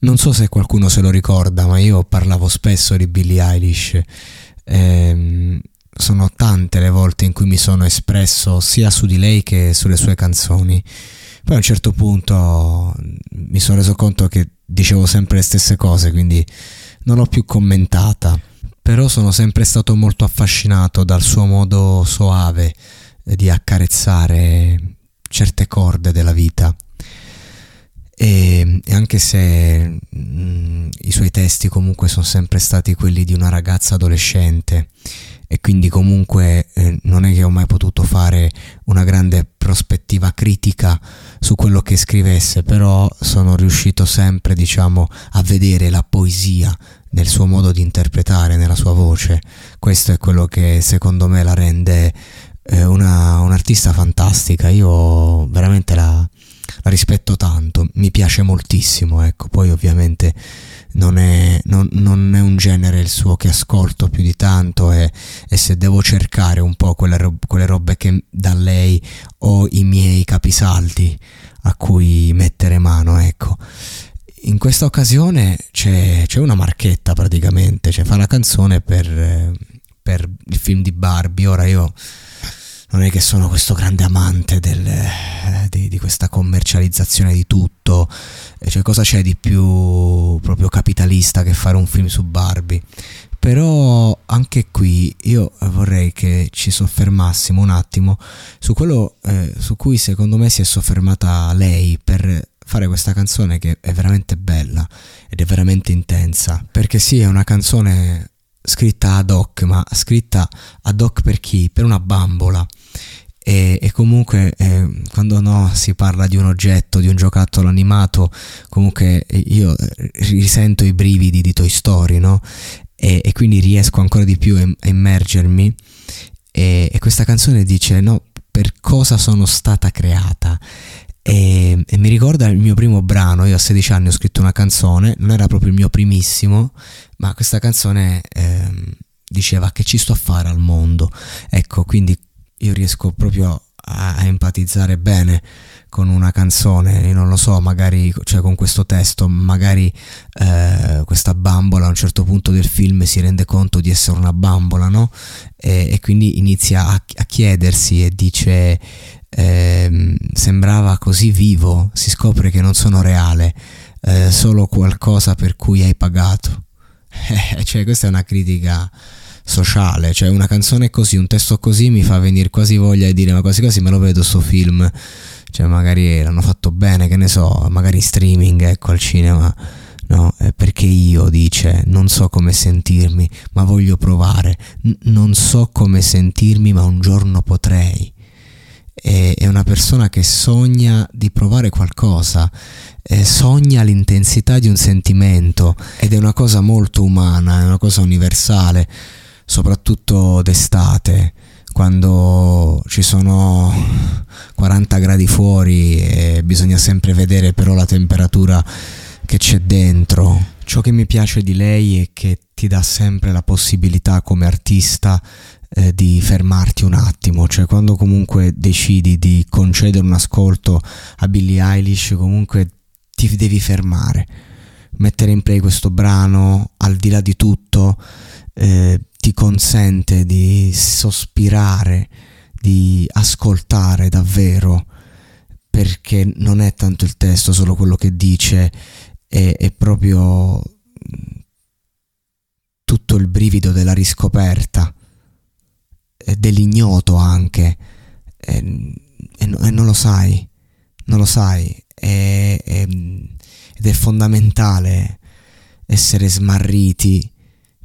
Non so se qualcuno se lo ricorda, ma io parlavo spesso di Billie Eilish. Ehm, sono tante le volte in cui mi sono espresso sia su di lei che sulle sue canzoni. Poi a un certo punto mi sono reso conto che dicevo sempre le stesse cose, quindi non l'ho più commentata. Però sono sempre stato molto affascinato dal suo modo soave di accarezzare certe corde della vita. Anche se mh, mm, i suoi testi comunque sono sempre stati quelli di una ragazza adolescente e quindi comunque eh, non è che ho mai potuto fare una grande prospettiva critica su quello che scrivesse, però sono riuscito sempre, diciamo, a vedere la poesia nel suo modo di interpretare, nella sua voce. Questo è quello che secondo me la rende eh, una, un'artista fantastica. Io veramente la, la rispetto tanto, mi piace moltissimo, ecco, poi ovviamente non è, non, non è un genere il suo che ascolto più di tanto e, e se devo cercare un po' quelle, rob- quelle robe che da lei ho i miei capisaldi a cui mettere mano, ecco. In questa occasione c'è, c'è una marchetta praticamente, cioè fa la canzone per, per il film di Barbie, ora io non è che sono questo grande amante del, eh, di, di, questa commercializzazione di tutto, cioè cosa c'è di più proprio capitalista che fare un film su Barbie? Però anche qui io vorrei che ci soffermassimo un attimo su quello eh, su cui secondo me si è soffermata lei per fare questa canzone che è veramente bella ed è veramente intensa, perché sì, è una canzone scritta ad hoc, ma scritta ad hoc per chi? Per una bambola. E, e comunque eh, quando no, si parla di un oggetto, di un giocattolo animato, comunque io eh, risento i brividi di Toy Story, no? E, e quindi riesco ancora di più a immergermi. E, e questa canzone dice: No, per cosa sono stata creata? E, e, mi ricorda il mio primo brano, io a 16 anni ho scritto una canzone, non era proprio il mio primissimo, ma questa canzone eh, diceva che ci sto a fare al mondo. Ecco, quindi io riesco proprio a, empatizzare bene con una canzone, non lo so, magari cioè con questo testo, magari eh, questa bambola a un certo punto del film si rende conto di essere una bambola, no? E, e quindi inizia a, a, chiedersi e dice eh, sembrava così vivo, si scopre che non sono reale, eh, solo qualcosa per cui hai pagato. Eh, cioè, questa è una critica sociale, cioè una canzone così, un testo così mi fa venire quasi voglia di dire ma quasi quasi me lo vedo sto film, cioè magari l'hanno fatto bene, che ne so, magari in streaming, ecco al cinema, no? Eh, perché io dice non so come sentirmi, ma voglio provare, N- non so come sentirmi, ma un giorno potrei. È una persona che sogna di provare qualcosa, sogna l'intensità di un sentimento ed è una cosa molto umana, è una cosa universale, soprattutto d'estate, quando ci sono 40 gradi fuori e bisogna sempre vedere però la temperatura che c'è dentro. Ciò che mi piace di lei è che ti dà sempre la possibilità come artista eh, di fermarti un attimo, cioè quando comunque decidi di concedere un ascolto a Billie Eilish, comunque ti devi fermare, mettere in play questo brano al di là di tutto, eh, consente di sospirare, di ascoltare davvero, perché non è tanto il testo, solo quello che dice, è, è proprio tutto il brivido della riscoperta, dell'ignoto anche, e, e, e non lo sai, non lo sai, è, è, ed è fondamentale essere smarriti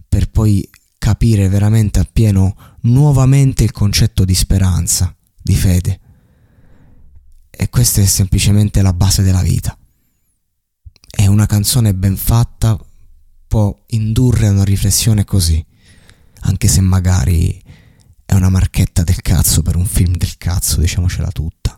per poi capire veramente appieno nuovamente il concetto di speranza, di fede. E questa è semplicemente la base della vita. E una canzone ben fatta può indurre a una riflessione così, anche se magari è una marchetta del cazzo per un film del cazzo, diciamocela tutta.